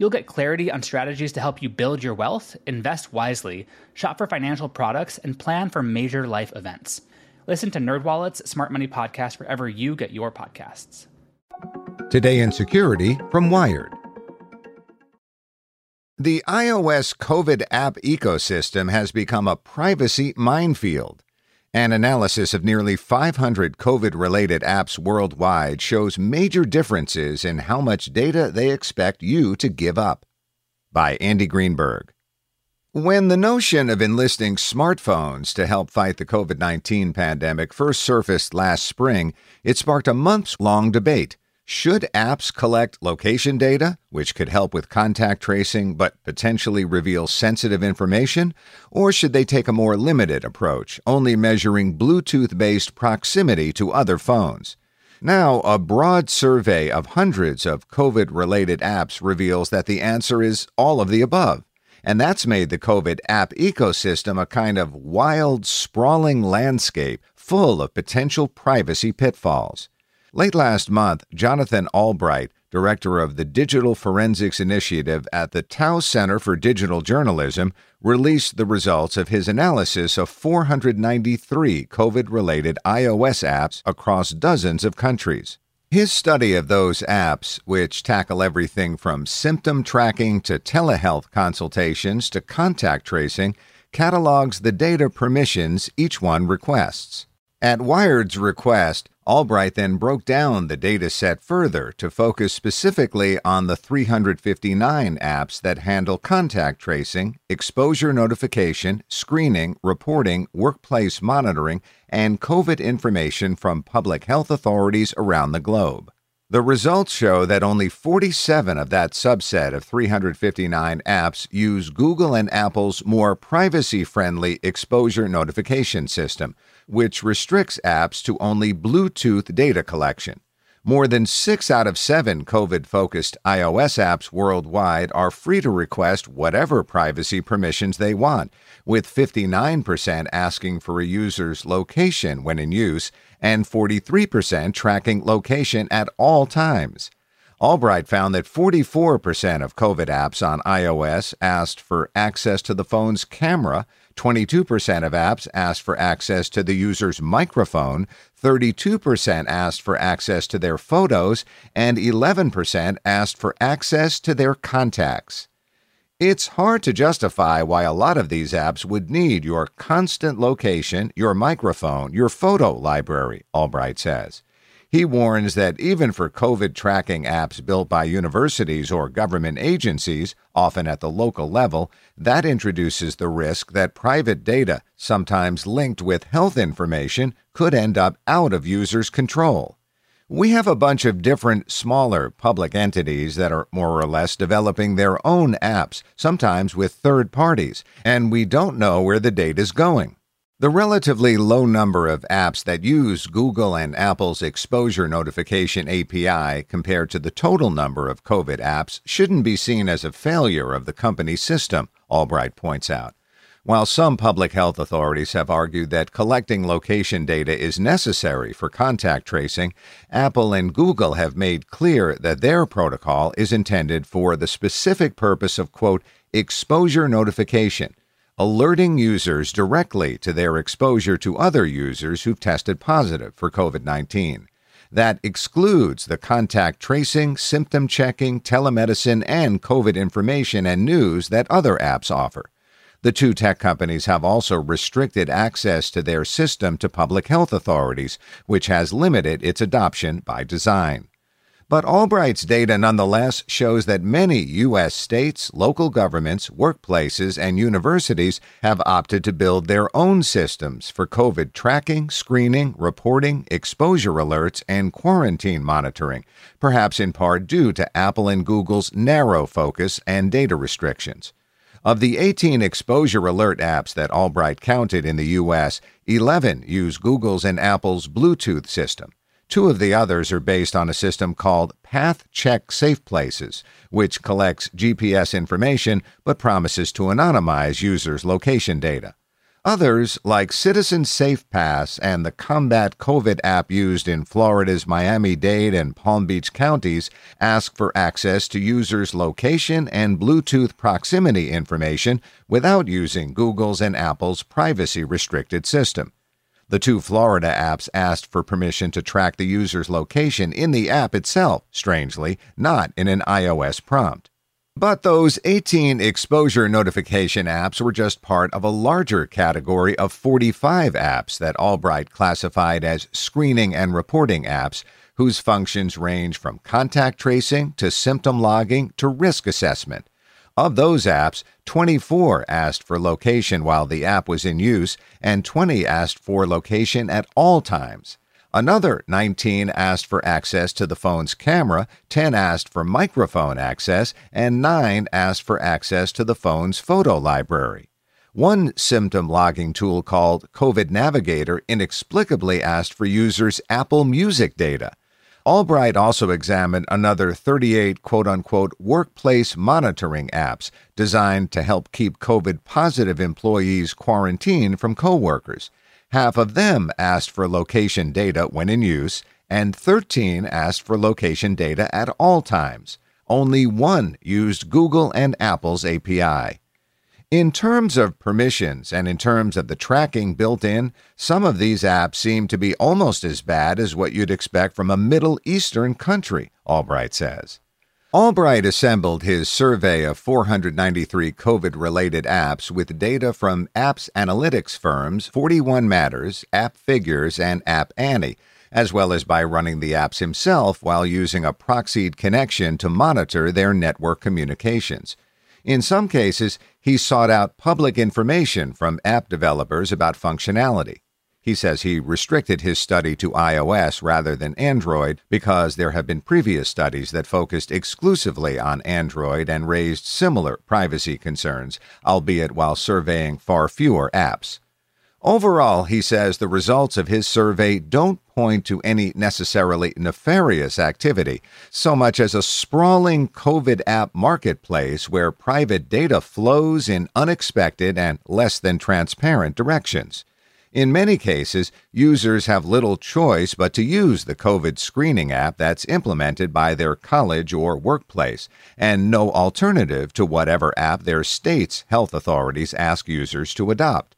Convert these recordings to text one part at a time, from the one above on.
You'll get clarity on strategies to help you build your wealth, invest wisely, shop for financial products, and plan for major life events. Listen to NerdWallet's Smart Money Podcast wherever you get your podcasts. Today in Security from Wired. The iOS COVID app ecosystem has become a privacy minefield. An analysis of nearly 500 COVID related apps worldwide shows major differences in how much data they expect you to give up. By Andy Greenberg. When the notion of enlisting smartphones to help fight the COVID 19 pandemic first surfaced last spring, it sparked a months long debate. Should apps collect location data, which could help with contact tracing but potentially reveal sensitive information? Or should they take a more limited approach, only measuring Bluetooth based proximity to other phones? Now, a broad survey of hundreds of COVID related apps reveals that the answer is all of the above. And that's made the COVID app ecosystem a kind of wild, sprawling landscape full of potential privacy pitfalls. Late last month, Jonathan Albright, director of the Digital Forensics Initiative at the Tow Center for Digital Journalism, released the results of his analysis of 493 COVID related iOS apps across dozens of countries. His study of those apps, which tackle everything from symptom tracking to telehealth consultations to contact tracing, catalogs the data permissions each one requests. At Wired's request, Albright then broke down the data set further to focus specifically on the 359 apps that handle contact tracing, exposure notification, screening, reporting, workplace monitoring, and COVID information from public health authorities around the globe. The results show that only 47 of that subset of 359 apps use Google and Apple's more privacy friendly exposure notification system, which restricts apps to only Bluetooth data collection. More than six out of seven COVID focused iOS apps worldwide are free to request whatever privacy permissions they want, with 59% asking for a user's location when in use and 43% tracking location at all times. Albright found that 44% of COVID apps on iOS asked for access to the phone's camera 22% of apps asked for access to the user's microphone, 32% asked for access to their photos, and 11% asked for access to their contacts. It's hard to justify why a lot of these apps would need your constant location, your microphone, your photo library, Albright says. He warns that even for COVID tracking apps built by universities or government agencies, often at the local level, that introduces the risk that private data, sometimes linked with health information, could end up out of users' control. We have a bunch of different, smaller public entities that are more or less developing their own apps, sometimes with third parties, and we don't know where the data is going. The relatively low number of apps that use Google and Apple's exposure notification API compared to the total number of COVID apps shouldn't be seen as a failure of the company's system, Albright points out. While some public health authorities have argued that collecting location data is necessary for contact tracing, Apple and Google have made clear that their protocol is intended for the specific purpose of, quote, exposure notification alerting users directly to their exposure to other users who've tested positive for COVID 19. That excludes the contact tracing, symptom checking, telemedicine, and COVID information and news that other apps offer. The two tech companies have also restricted access to their system to public health authorities, which has limited its adoption by design. But Albright's data nonetheless shows that many U.S. states, local governments, workplaces, and universities have opted to build their own systems for COVID tracking, screening, reporting, exposure alerts, and quarantine monitoring, perhaps in part due to Apple and Google's narrow focus and data restrictions. Of the 18 exposure alert apps that Albright counted in the U.S., 11 use Google's and Apple's Bluetooth system. Two of the others are based on a system called Path Check Safe Places, which collects GPS information but promises to anonymize users' location data. Others, like Citizen Safe Pass and the Combat COVID app used in Florida's Miami Dade and Palm Beach counties, ask for access to users' location and Bluetooth proximity information without using Google's and Apple's privacy restricted system. The two Florida apps asked for permission to track the user's location in the app itself, strangely, not in an iOS prompt. But those 18 exposure notification apps were just part of a larger category of 45 apps that Albright classified as screening and reporting apps, whose functions range from contact tracing to symptom logging to risk assessment. Of those apps, 24 asked for location while the app was in use, and 20 asked for location at all times. Another 19 asked for access to the phone's camera, 10 asked for microphone access, and 9 asked for access to the phone's photo library. One symptom logging tool called COVID Navigator inexplicably asked for users' Apple Music data. Albright also examined another 38 quote unquote workplace monitoring apps designed to help keep COVID positive employees quarantined from coworkers. Half of them asked for location data when in use, and 13 asked for location data at all times. Only one used Google and Apple's API. In terms of permissions and in terms of the tracking built in, some of these apps seem to be almost as bad as what you'd expect from a Middle Eastern country, Albright says. Albright assembled his survey of 493 COVID related apps with data from apps analytics firms 41 Matters, App Figures, and App Annie, as well as by running the apps himself while using a proxied connection to monitor their network communications. In some cases, he sought out public information from app developers about functionality. He says he restricted his study to iOS rather than Android because there have been previous studies that focused exclusively on Android and raised similar privacy concerns, albeit while surveying far fewer apps. Overall, he says the results of his survey don't point to any necessarily nefarious activity, so much as a sprawling COVID app marketplace where private data flows in unexpected and less than transparent directions. In many cases, users have little choice but to use the COVID screening app that's implemented by their college or workplace, and no alternative to whatever app their state's health authorities ask users to adopt.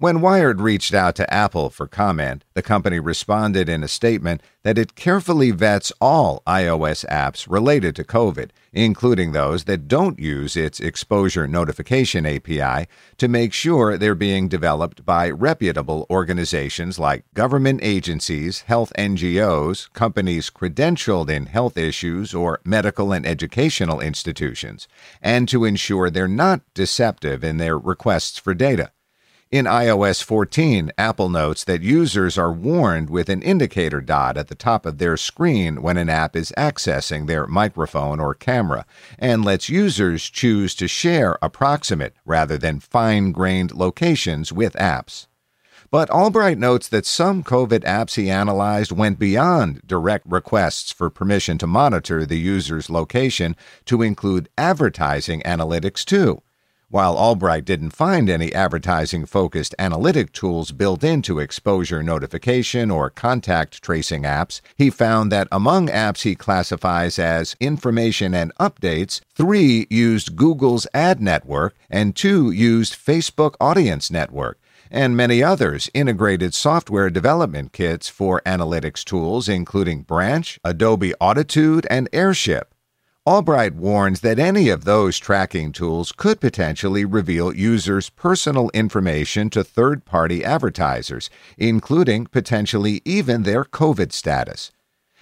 When Wired reached out to Apple for comment, the company responded in a statement that it carefully vets all iOS apps related to COVID, including those that don't use its exposure notification API, to make sure they're being developed by reputable organizations like government agencies, health NGOs, companies credentialed in health issues, or medical and educational institutions, and to ensure they're not deceptive in their requests for data. In iOS 14, Apple notes that users are warned with an indicator dot at the top of their screen when an app is accessing their microphone or camera, and lets users choose to share approximate rather than fine grained locations with apps. But Albright notes that some COVID apps he analyzed went beyond direct requests for permission to monitor the user's location to include advertising analytics too. While Albright didn't find any advertising focused analytic tools built into exposure notification or contact tracing apps, he found that among apps he classifies as information and updates, three used Google's ad network and two used Facebook Audience Network. and many others integrated software development kits for analytics tools, including Branch, Adobe Auditude, and Airship. Albright warns that any of those tracking tools could potentially reveal users' personal information to third party advertisers, including potentially even their COVID status.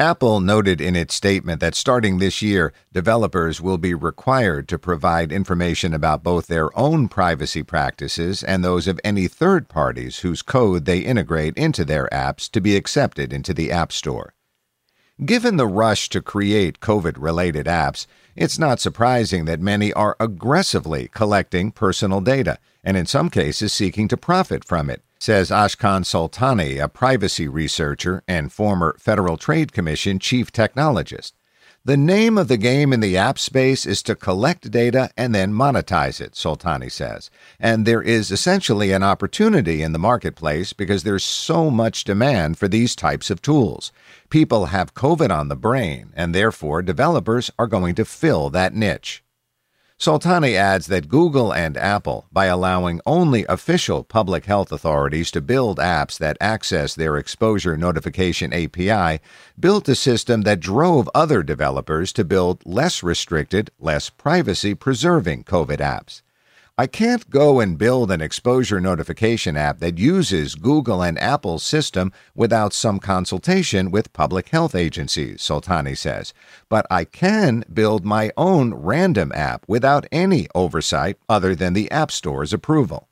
Apple noted in its statement that starting this year, developers will be required to provide information about both their own privacy practices and those of any third parties whose code they integrate into their apps to be accepted into the App Store. Given the rush to create COVID related apps, it's not surprising that many are aggressively collecting personal data and in some cases seeking to profit from it says Ashkan Soltani, a privacy researcher and former Federal Trade Commission chief technologist. The name of the game in the app space is to collect data and then monetize it, Soltani says. And there is essentially an opportunity in the marketplace because there's so much demand for these types of tools. People have COVID on the brain, and therefore developers are going to fill that niche. Soltani adds that Google and Apple, by allowing only official public health authorities to build apps that access their exposure notification API, built a system that drove other developers to build less restricted, less privacy preserving COVID apps. I can't go and build an exposure notification app that uses Google and Apple's system without some consultation with public health agencies, Soltani says. But I can build my own random app without any oversight other than the App Store's approval.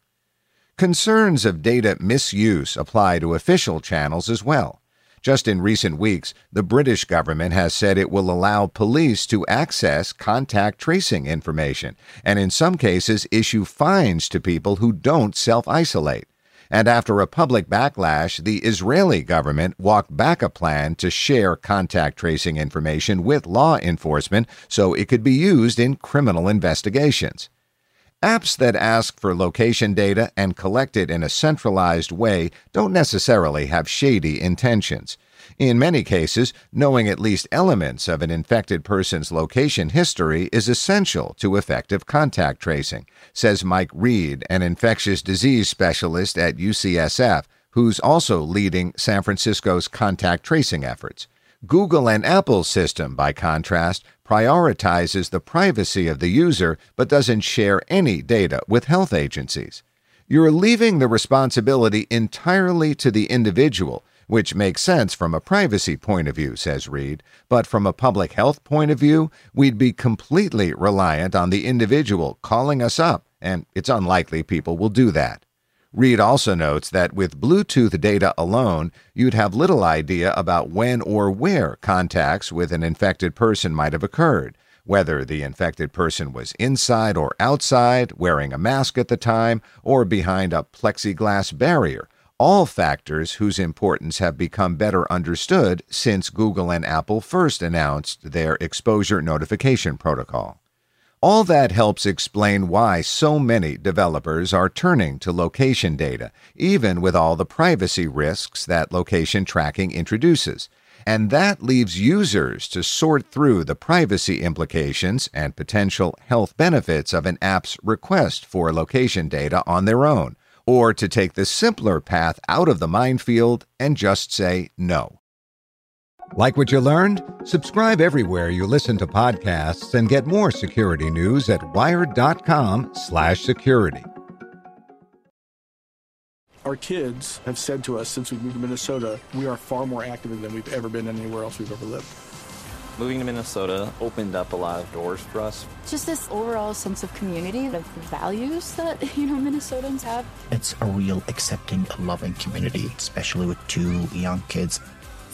Concerns of data misuse apply to official channels as well. Just in recent weeks, the British government has said it will allow police to access contact tracing information and, in some cases, issue fines to people who don't self isolate. And after a public backlash, the Israeli government walked back a plan to share contact tracing information with law enforcement so it could be used in criminal investigations. Apps that ask for location data and collect it in a centralized way don't necessarily have shady intentions. In many cases, knowing at least elements of an infected person's location history is essential to effective contact tracing, says Mike Reid, an infectious disease specialist at UCSF, who's also leading San Francisco's contact tracing efforts. Google and Apple's system, by contrast, prioritizes the privacy of the user but doesn't share any data with health agencies. You're leaving the responsibility entirely to the individual, which makes sense from a privacy point of view, says Reid. But from a public health point of view, we'd be completely reliant on the individual calling us up, and it's unlikely people will do that. Reid also notes that with Bluetooth data alone, you'd have little idea about when or where contacts with an infected person might have occurred, whether the infected person was inside or outside, wearing a mask at the time, or behind a plexiglass barrier, all factors whose importance have become better understood since Google and Apple first announced their exposure notification protocol. All that helps explain why so many developers are turning to location data, even with all the privacy risks that location tracking introduces. And that leaves users to sort through the privacy implications and potential health benefits of an app's request for location data on their own, or to take the simpler path out of the minefield and just say no. Like what you learned? Subscribe everywhere you listen to podcasts and get more security news at wired.com/security. Our kids have said to us since we moved to Minnesota, we are far more active than we've ever been anywhere else we've ever lived. Moving to Minnesota opened up a lot of doors for us. Just this overall sense of community, of values that, you know, Minnesotans have. It's a real accepting, loving community, especially with two young kids.